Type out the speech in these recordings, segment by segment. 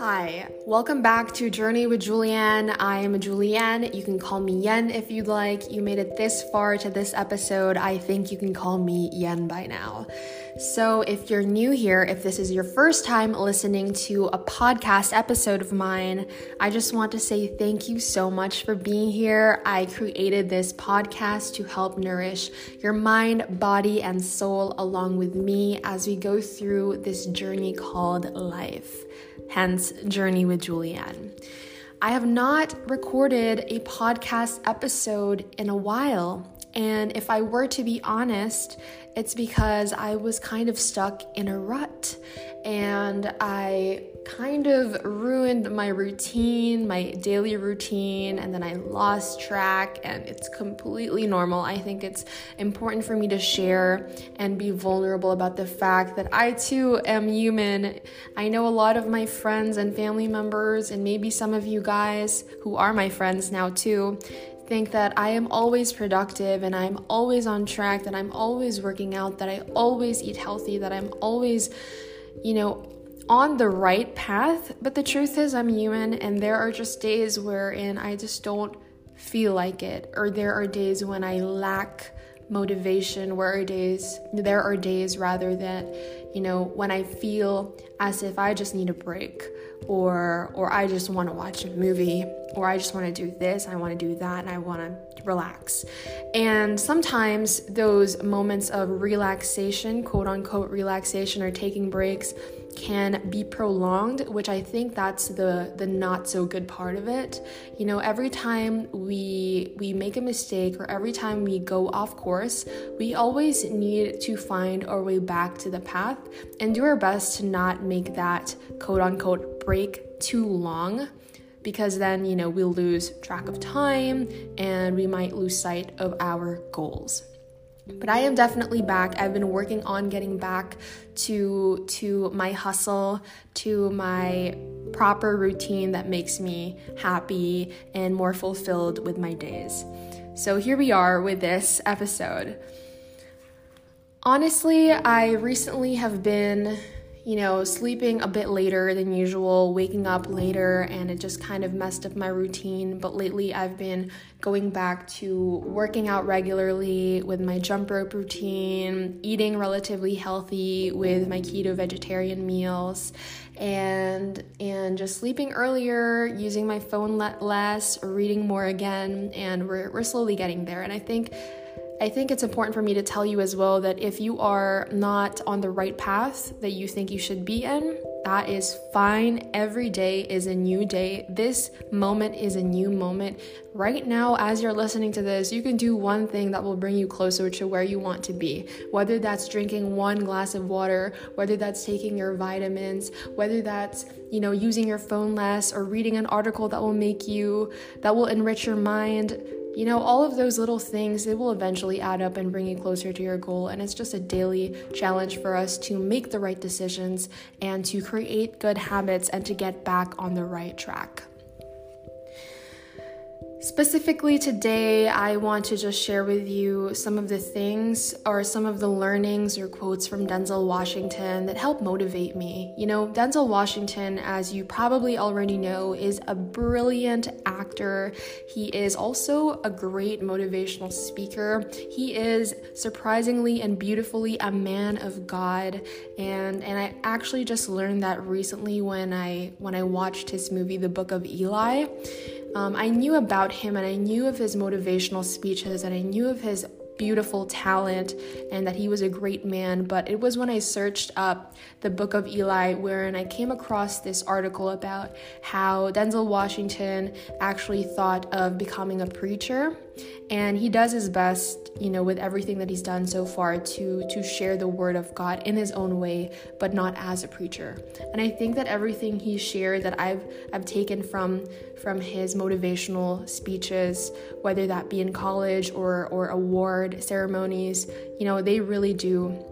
Hi, welcome back to Journey with Julianne. I am Julianne. You can call me Yen if you'd like. You made it this far to this episode. I think you can call me Yen by now. So, if you're new here, if this is your first time listening to a podcast episode of mine, I just want to say thank you so much for being here. I created this podcast to help nourish your mind, body, and soul along with me as we go through this journey called life hence Journey with Julianne. I have not recorded a podcast episode in a while, and if I were to be honest, it's because I was kind of stuck in a rut and I kind of ruined my routine, my daily routine, and then I lost track, and it's completely normal. I think it's important for me to share and be vulnerable about the fact that I too am human. I know a lot of my friends and family members, and maybe some of you guys who are my friends now too, think that I am always productive and I'm always on track, that I'm always working out, that I always eat healthy, that I'm always, you know, on the right path. But the truth is, I'm human and there are just days wherein I just don't feel like it, or there are days when I lack motivation where are days there are days rather that you know when i feel as if i just need a break or or i just want to watch a movie or i just want to do this i want to do that and i want to relax. And sometimes those moments of relaxation quote unquote relaxation or taking breaks can be prolonged which i think that's the the not so good part of it. You know every time we we make a mistake or every time we go off course we always need to find our way back to the path and do our best to not make that quote unquote break too long because then you know we'll lose track of time and we might lose sight of our goals but I am definitely back. I've been working on getting back to to my hustle, to my proper routine that makes me happy and more fulfilled with my days. So here we are with this episode. Honestly, I recently have been you know, sleeping a bit later than usual, waking up later, and it just kind of messed up my routine. But lately, I've been going back to working out regularly with my jump rope routine, eating relatively healthy with my keto vegetarian meals, and and just sleeping earlier, using my phone less, reading more again, and we're we're slowly getting there. And I think I think it's important for me to tell you as well that if you are not on the right path that you think you should be in, that is fine. Every day is a new day. This moment is a new moment. Right now, as you're listening to this, you can do one thing that will bring you closer to where you want to be. Whether that's drinking one glass of water, whether that's taking your vitamins, whether that's, you know, using your phone less or reading an article that will make you, that will enrich your mind you know, all of those little things, they will eventually add up and bring you closer to your goal. And it's just a daily challenge for us to make the right decisions and to create good habits and to get back on the right track. Specifically, today, I want to just share with you some of the things or some of the learnings or quotes from Denzel Washington that help motivate me. You know, Denzel Washington, as you probably already know, is a brilliant actor. He is also a great motivational speaker. He is surprisingly and beautifully a man of God. And, and I actually just learned that recently when I when I watched his movie The Book of Eli. Um, I knew about him and I knew of his motivational speeches and I knew of his beautiful talent and that he was a great man. But it was when I searched up the book of Eli wherein I came across this article about how Denzel Washington actually thought of becoming a preacher. And he does his best, you know, with everything that he's done so far to to share the word of God in his own way, but not as a preacher. And I think that everything he shared that I've I've taken from from his motivational speeches, whether that be in college or or award ceremonies, you know, they really do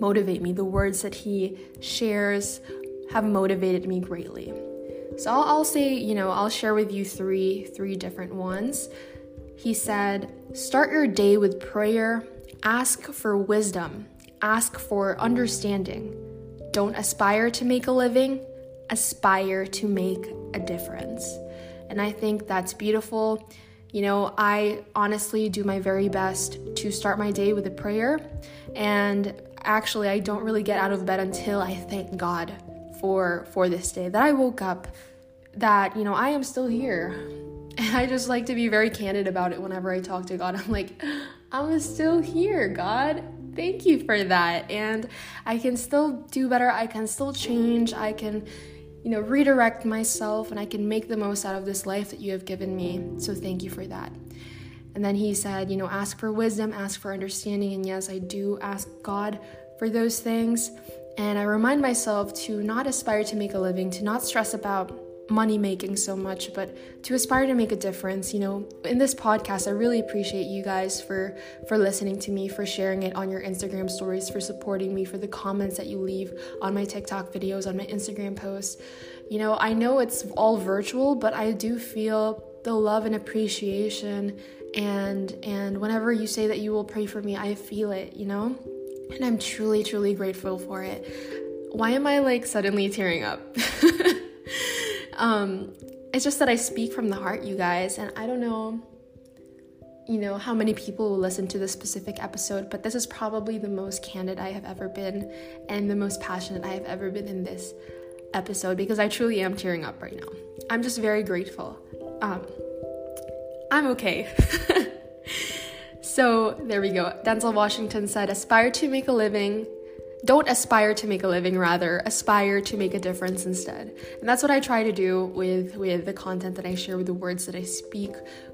motivate me. The words that he shares have motivated me greatly. So I'll, I'll say, you know, I'll share with you three three different ones. He said, "Start your day with prayer, ask for wisdom, ask for understanding. Don't aspire to make a living, aspire to make a difference." And I think that's beautiful. You know, I honestly do my very best to start my day with a prayer. And actually, I don't really get out of bed until I thank God for for this day that I woke up that you know I am still here. And I just like to be very candid about it whenever I talk to God. I'm like, I'm still here, God. Thank you for that. And I can still do better. I can still change. I can you know, redirect myself and I can make the most out of this life that you have given me. So thank you for that. And then he said, you know, ask for wisdom, ask for understanding. And yes, I do ask God for those things. And I remind myself to not aspire to make a living, to not stress about money making so much, but to aspire to make a difference. You know, in this podcast, I really appreciate you guys for for listening to me, for sharing it on your Instagram stories, for supporting me, for the comments that you leave on my TikTok videos, on my Instagram posts. You know, I know it's all virtual, but I do feel the love and appreciation and and whenever you say that you will pray for me, I feel it, you know? And I'm truly, truly grateful for it. Why am I like suddenly tearing up? um, it's just that I speak from the heart, you guys, and I don't know, you know, how many people will listen to this specific episode, but this is probably the most candid I have ever been and the most passionate I have ever been in this episode because I truly am tearing up right now. I'm just very grateful. Um, I'm okay. So there we go. Denzel Washington said, aspire to make a living. Don't aspire to make a living, rather, aspire to make a difference instead. And that's what I try to do with, with the content that I share, with the words that I speak,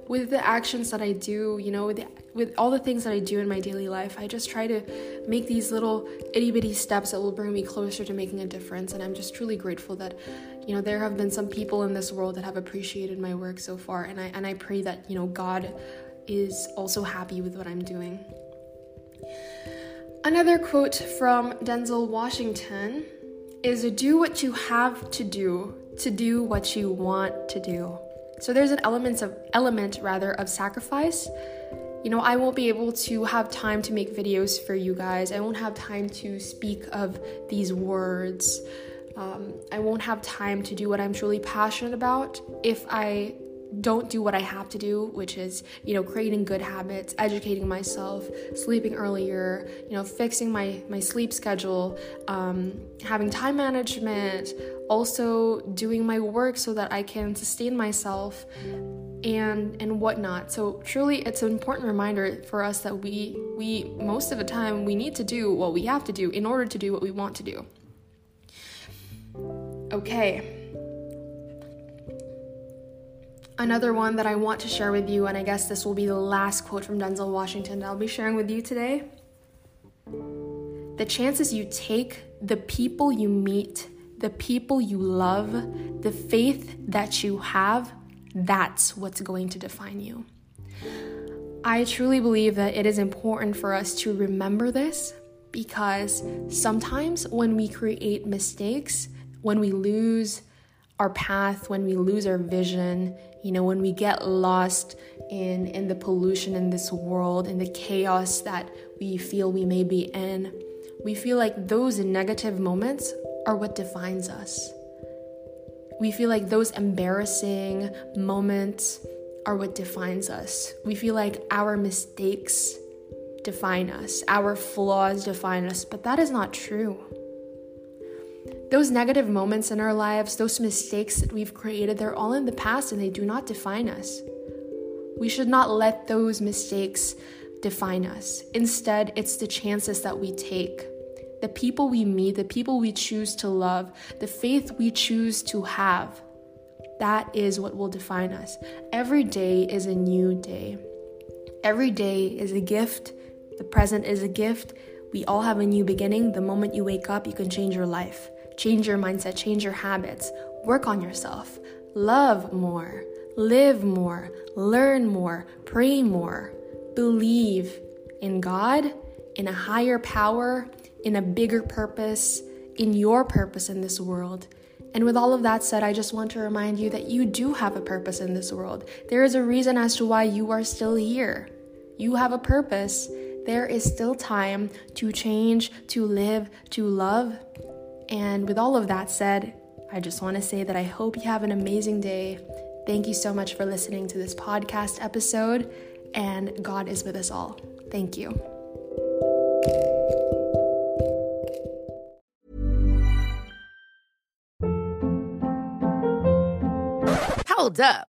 with the actions that I do, you know, with, the, with all the things that I do in my daily life. I just try to make these little itty bitty steps that will bring me closer to making a difference. And I'm just truly grateful that, you know, there have been some people in this world that have appreciated my work so far. And I, and I pray that, you know, God is also happy with what I'm doing. Another quote from Denzel Washington is do what you have to do to do what you want to do. So there's an element of element rather of sacrifice. You know, I won't be able to have time to make videos for you guys. I won't have time to speak of these words. Um, I won't have time to do what I'm truly passionate about if I don't do what I have to do, which is, you know, creating good habits, educating myself, sleeping earlier, you know, fixing my my sleep schedule, um, having time management, also doing my work so that I can sustain myself and and whatnot. So truly it's an important reminder for us that we we most of the time we need to do what we have to do in order to do what we want to do. Okay. Another one that I want to share with you, and I guess this will be the last quote from Denzel Washington that I'll be sharing with you today. The chances you take, the people you meet, the people you love, the faith that you have, that's what's going to define you. I truly believe that it is important for us to remember this because sometimes when we create mistakes, when we lose our path, when we lose our vision, you know, when we get lost in in the pollution in this world, in the chaos that we feel we may be in, we feel like those negative moments are what defines us. We feel like those embarrassing moments are what defines us. We feel like our mistakes define us, our flaws define us, but that is not true those negative moments in our lives, those mistakes that we've created, they're all in the past and they do not define us. We should not let those mistakes define us. Instead, it's the chances that we take, the people we meet, the people we choose to love, the faith we choose to have. That is what will define us. Every day is a new day. Every day is a gift, the present is a gift. We all have a new beginning. The moment you wake up, you can change your life, change your mindset, change your habits, work on yourself, love more, live more, learn more, pray more, believe in God, in a higher power, in a bigger purpose, in your purpose in this world. And with all of that said, I just want to remind you that you do have a purpose in this world. There is a reason as to why you are still here. You have a purpose. There is still time to change, to live, to love. And with all of that said, I just want to say that I hope you have an amazing day. Thank you so much for listening to this podcast episode, and God is with us all. Thank you. Hold up.